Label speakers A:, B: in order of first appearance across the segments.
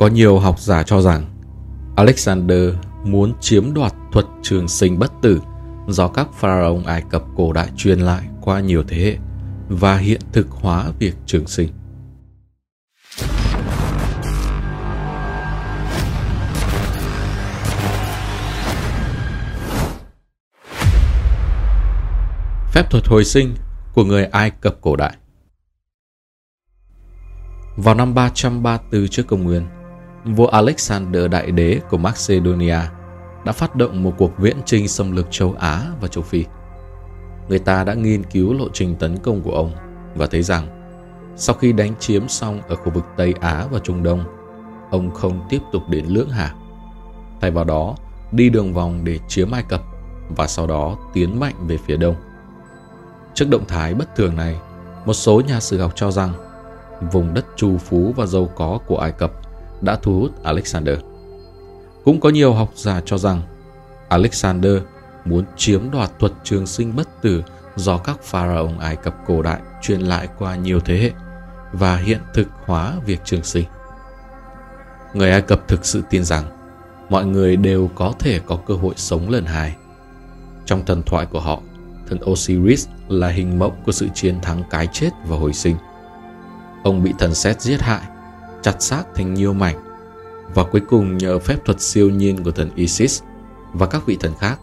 A: Có nhiều học giả cho rằng Alexander muốn chiếm đoạt thuật trường sinh bất tử do các pharaoh Ai Cập cổ đại truyền lại qua nhiều thế hệ và hiện thực hóa việc trường sinh. Phép thuật hồi sinh của người Ai Cập cổ đại Vào năm 334 trước công nguyên, vua Alexander Đại Đế của Macedonia đã phát động một cuộc viễn chinh xâm lược châu Á và châu Phi. Người ta đã nghiên cứu lộ trình tấn công của ông và thấy rằng sau khi đánh chiếm xong ở khu vực Tây Á và Trung Đông, ông không tiếp tục đến Lưỡng Hà. Thay vào đó, đi đường vòng để chiếm Ai Cập và sau đó tiến mạnh về phía đông. Trước động thái bất thường này, một số nhà sử học cho rằng vùng đất trù phú và giàu có của Ai Cập đã thu hút Alexander. Cũng có nhiều học giả cho rằng Alexander muốn chiếm đoạt thuật trường sinh bất tử do các pharaoh Ai Cập cổ đại truyền lại qua nhiều thế hệ và hiện thực hóa việc trường sinh. Người Ai Cập thực sự tin rằng mọi người đều có thể có cơ hội sống lần hai. Trong thần thoại của họ, thần Osiris là hình mẫu của sự chiến thắng cái chết và hồi sinh. Ông bị thần Set giết hại, chặt xác thành nhiều mảnh và cuối cùng nhờ phép thuật siêu nhiên của thần Isis và các vị thần khác,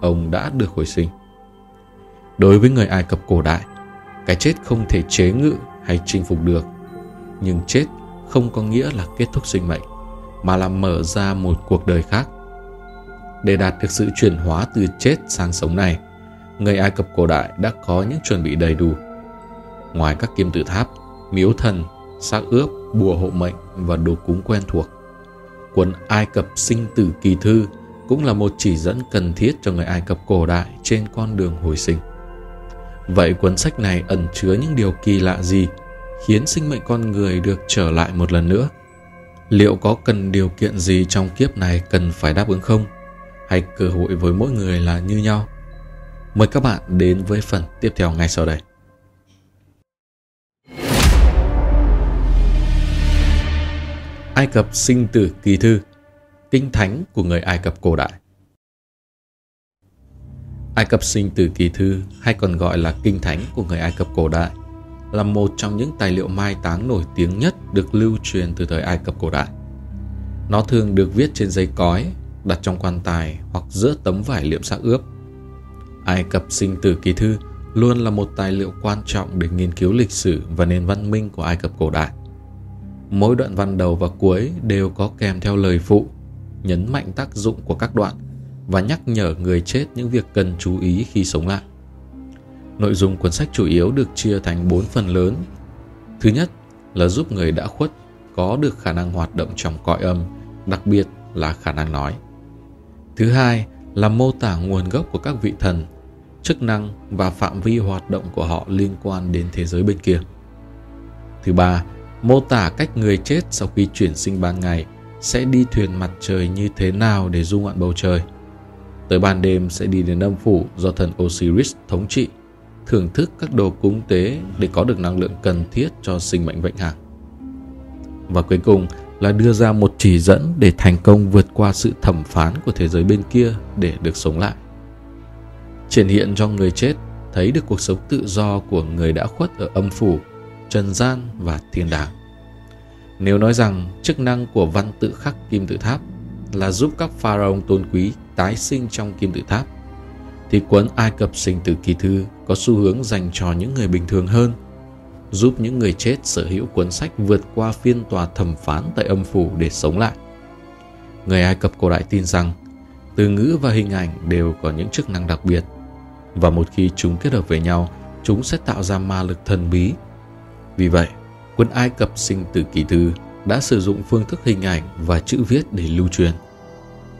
A: ông đã được hồi sinh. Đối với người Ai Cập cổ đại, cái chết không thể chế ngự hay chinh phục được. Nhưng chết không có nghĩa là kết thúc sinh mệnh, mà là mở ra một cuộc đời khác. Để đạt được sự chuyển hóa từ chết sang sống này, người Ai Cập cổ đại đã có những chuẩn bị đầy đủ. Ngoài các kim tự tháp, miếu thần, xác ướp, bùa hộ mệnh và đồ cúng quen thuộc, cuốn Ai Cập sinh tử kỳ thư cũng là một chỉ dẫn cần thiết cho người Ai Cập cổ đại trên con đường hồi sinh. Vậy cuốn sách này ẩn chứa những điều kỳ lạ gì khiến sinh mệnh con người được trở lại một lần nữa? Liệu có cần điều kiện gì trong kiếp này cần phải đáp ứng không? Hay cơ hội với mỗi người là như nhau? Mời các bạn đến với phần tiếp theo ngay sau đây. Ai Cập sinh tử kỳ thư Kinh thánh của người Ai Cập cổ đại Ai Cập sinh tử kỳ thư hay còn gọi là kinh thánh của người Ai Cập cổ đại là một trong những tài liệu mai táng nổi tiếng nhất được lưu truyền từ thời Ai Cập cổ đại. Nó thường được viết trên giấy cói, đặt trong quan tài hoặc giữa tấm vải liệm xác ướp. Ai Cập sinh tử kỳ thư luôn là một tài liệu quan trọng để nghiên cứu lịch sử và nền văn minh của Ai Cập cổ đại. Mỗi đoạn văn đầu và cuối đều có kèm theo lời phụ, nhấn mạnh tác dụng của các đoạn và nhắc nhở người chết những việc cần chú ý khi sống lại. Nội dung cuốn sách chủ yếu được chia thành 4 phần lớn. Thứ nhất là giúp người đã khuất có được khả năng hoạt động trong cõi âm, đặc biệt là khả năng nói. Thứ hai là mô tả nguồn gốc của các vị thần, chức năng và phạm vi hoạt động của họ liên quan đến thế giới bên kia. Thứ ba, mô tả cách người chết sau khi chuyển sinh ban ngày sẽ đi thuyền mặt trời như thế nào để du ngoạn bầu trời. Tới ban đêm sẽ đi đến âm phủ do thần Osiris thống trị, thưởng thức các đồ cúng tế để có được năng lượng cần thiết cho sinh mệnh vĩnh hằng. Và cuối cùng là đưa ra một chỉ dẫn để thành công vượt qua sự thẩm phán của thế giới bên kia để được sống lại. Triển hiện cho người chết thấy được cuộc sống tự do của người đã khuất ở âm phủ, trần gian và thiên đàng. Nếu nói rằng chức năng của văn tự khắc kim tự tháp là giúp các pharaoh tôn quý tái sinh trong kim tự tháp, thì cuốn Ai Cập sinh tử kỳ thư có xu hướng dành cho những người bình thường hơn, giúp những người chết sở hữu cuốn sách vượt qua phiên tòa thẩm phán tại âm phủ để sống lại. Người Ai Cập cổ đại tin rằng từ ngữ và hình ảnh đều có những chức năng đặc biệt và một khi chúng kết hợp với nhau, chúng sẽ tạo ra ma lực thần bí. Vì vậy, quân Ai Cập sinh từ kỳ thư đã sử dụng phương thức hình ảnh và chữ viết để lưu truyền.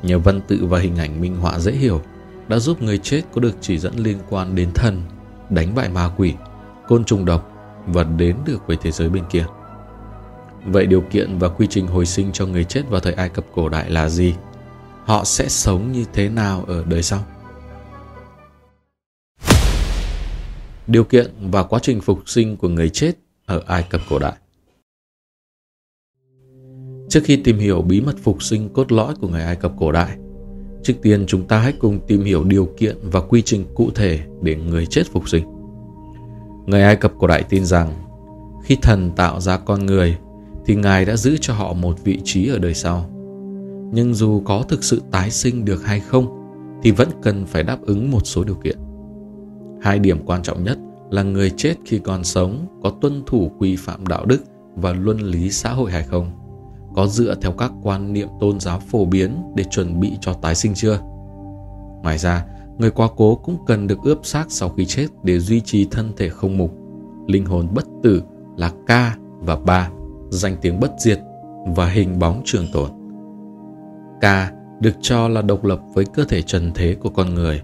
A: Nhờ văn tự và hình ảnh minh họa dễ hiểu đã giúp người chết có được chỉ dẫn liên quan đến thần, đánh bại ma quỷ, côn trùng độc và đến được với thế giới bên kia. Vậy điều kiện và quy trình hồi sinh cho người chết vào thời Ai Cập cổ đại là gì? Họ sẽ sống như thế nào ở đời sau? Điều kiện và quá trình phục sinh của người chết ở Ai Cập cổ đại Trước khi tìm hiểu bí mật phục sinh cốt lõi của người Ai Cập cổ đại, trước tiên chúng ta hãy cùng tìm hiểu điều kiện và quy trình cụ thể để người chết phục sinh. Người Ai Cập cổ đại tin rằng khi thần tạo ra con người thì Ngài đã giữ cho họ một vị trí ở đời sau. Nhưng dù có thực sự tái sinh được hay không thì vẫn cần phải đáp ứng một số điều kiện. Hai điểm quan trọng nhất là người chết khi còn sống có tuân thủ quy phạm đạo đức và luân lý xã hội hay không, có dựa theo các quan niệm tôn giáo phổ biến để chuẩn bị cho tái sinh chưa. Ngoài ra, người quá cố cũng cần được ướp xác sau khi chết để duy trì thân thể không mục, linh hồn bất tử là ca và ba, danh tiếng bất diệt và hình bóng trường tồn. Ca được cho là độc lập với cơ thể trần thế của con người,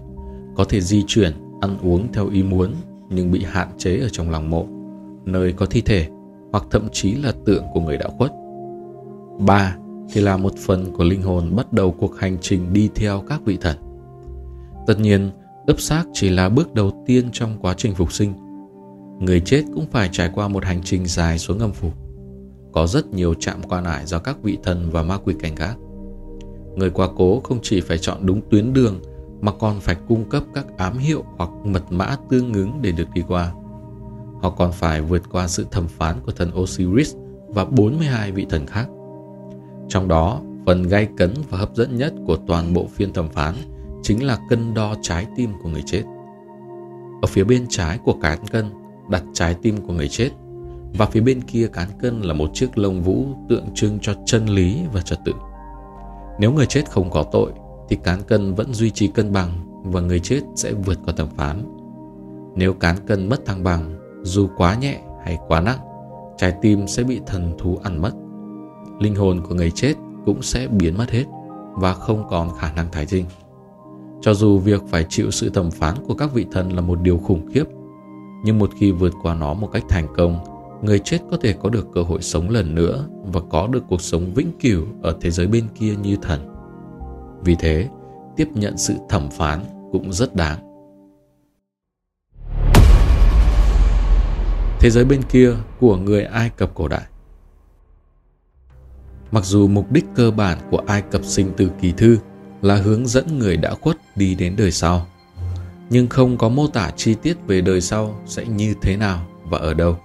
A: có thể di chuyển, ăn uống theo ý muốn nhưng bị hạn chế ở trong lòng mộ, nơi có thi thể hoặc thậm chí là tượng của người đã khuất. Ba thì là một phần của linh hồn bắt đầu cuộc hành trình đi theo các vị thần. Tất nhiên, ướp xác chỉ là bước đầu tiên trong quá trình phục sinh. Người chết cũng phải trải qua một hành trình dài xuống âm phủ. Có rất nhiều chạm quan ải do các vị thần và ma quỷ cảnh gác. Người quá cố không chỉ phải chọn đúng tuyến đường mà còn phải cung cấp các ám hiệu hoặc mật mã tương ứng để được đi qua. Họ còn phải vượt qua sự thẩm phán của thần Osiris và 42 vị thần khác. Trong đó, phần gay cấn và hấp dẫn nhất của toàn bộ phiên thẩm phán chính là cân đo trái tim của người chết. Ở phía bên trái của cán cân đặt trái tim của người chết và phía bên kia cán cân là một chiếc lông vũ tượng trưng cho chân lý và trật tự. Nếu người chết không có tội thì cán cân vẫn duy trì cân bằng và người chết sẽ vượt qua thẩm phán. Nếu cán cân mất thăng bằng, dù quá nhẹ hay quá nặng, trái tim sẽ bị thần thú ăn mất. Linh hồn của người chết cũng sẽ biến mất hết và không còn khả năng tái sinh. Cho dù việc phải chịu sự thẩm phán của các vị thần là một điều khủng khiếp, nhưng một khi vượt qua nó một cách thành công, người chết có thể có được cơ hội sống lần nữa và có được cuộc sống vĩnh cửu ở thế giới bên kia như thần. Vì thế, tiếp nhận sự thẩm phán cũng rất đáng. Thế giới bên kia của người Ai Cập cổ đại Mặc dù mục đích cơ bản của Ai Cập sinh từ kỳ thư là hướng dẫn người đã khuất đi đến đời sau, nhưng không có mô tả chi tiết về đời sau sẽ như thế nào và ở đâu.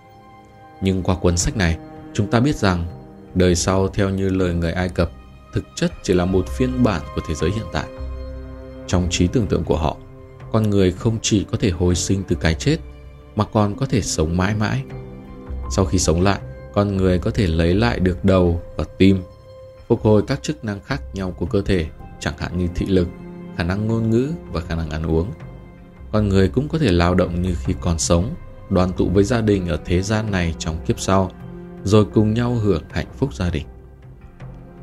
A: Nhưng qua cuốn sách này, chúng ta biết rằng đời sau theo như lời người Ai Cập thực chất chỉ là một phiên bản của thế giới hiện tại. Trong trí tưởng tượng của họ, con người không chỉ có thể hồi sinh từ cái chết mà còn có thể sống mãi mãi. Sau khi sống lại, con người có thể lấy lại được đầu và tim, phục hồi các chức năng khác nhau của cơ thể, chẳng hạn như thị lực, khả năng ngôn ngữ và khả năng ăn uống. Con người cũng có thể lao động như khi còn sống, đoàn tụ với gia đình ở thế gian này trong kiếp sau, rồi cùng nhau hưởng hạnh phúc gia đình.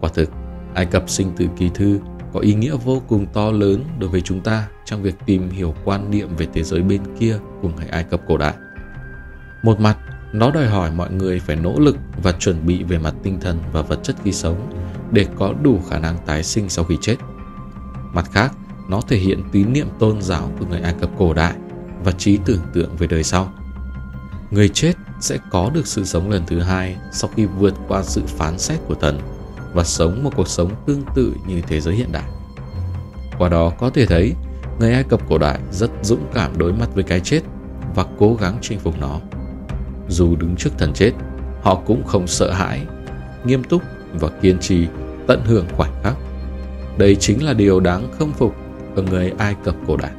A: Quả thực, Ai Cập sinh tử kỳ thư có ý nghĩa vô cùng to lớn đối với chúng ta trong việc tìm hiểu quan niệm về thế giới bên kia của người Ai Cập cổ đại. Một mặt, nó đòi hỏi mọi người phải nỗ lực và chuẩn bị về mặt tinh thần và vật chất khi sống để có đủ khả năng tái sinh sau khi chết. Mặt khác, nó thể hiện tín niệm tôn giáo của người Ai Cập cổ đại và trí tưởng tượng về đời sau. Người chết sẽ có được sự sống lần thứ hai sau khi vượt qua sự phán xét của thần và sống một cuộc sống tương tự như thế giới hiện đại. Qua đó có thể thấy, người Ai Cập cổ đại rất dũng cảm đối mặt với cái chết và cố gắng chinh phục nó. Dù đứng trước thần chết, họ cũng không sợ hãi, nghiêm túc và kiên trì tận hưởng khoảnh khắc. Đây chính là điều đáng khâm phục ở người Ai Cập cổ đại.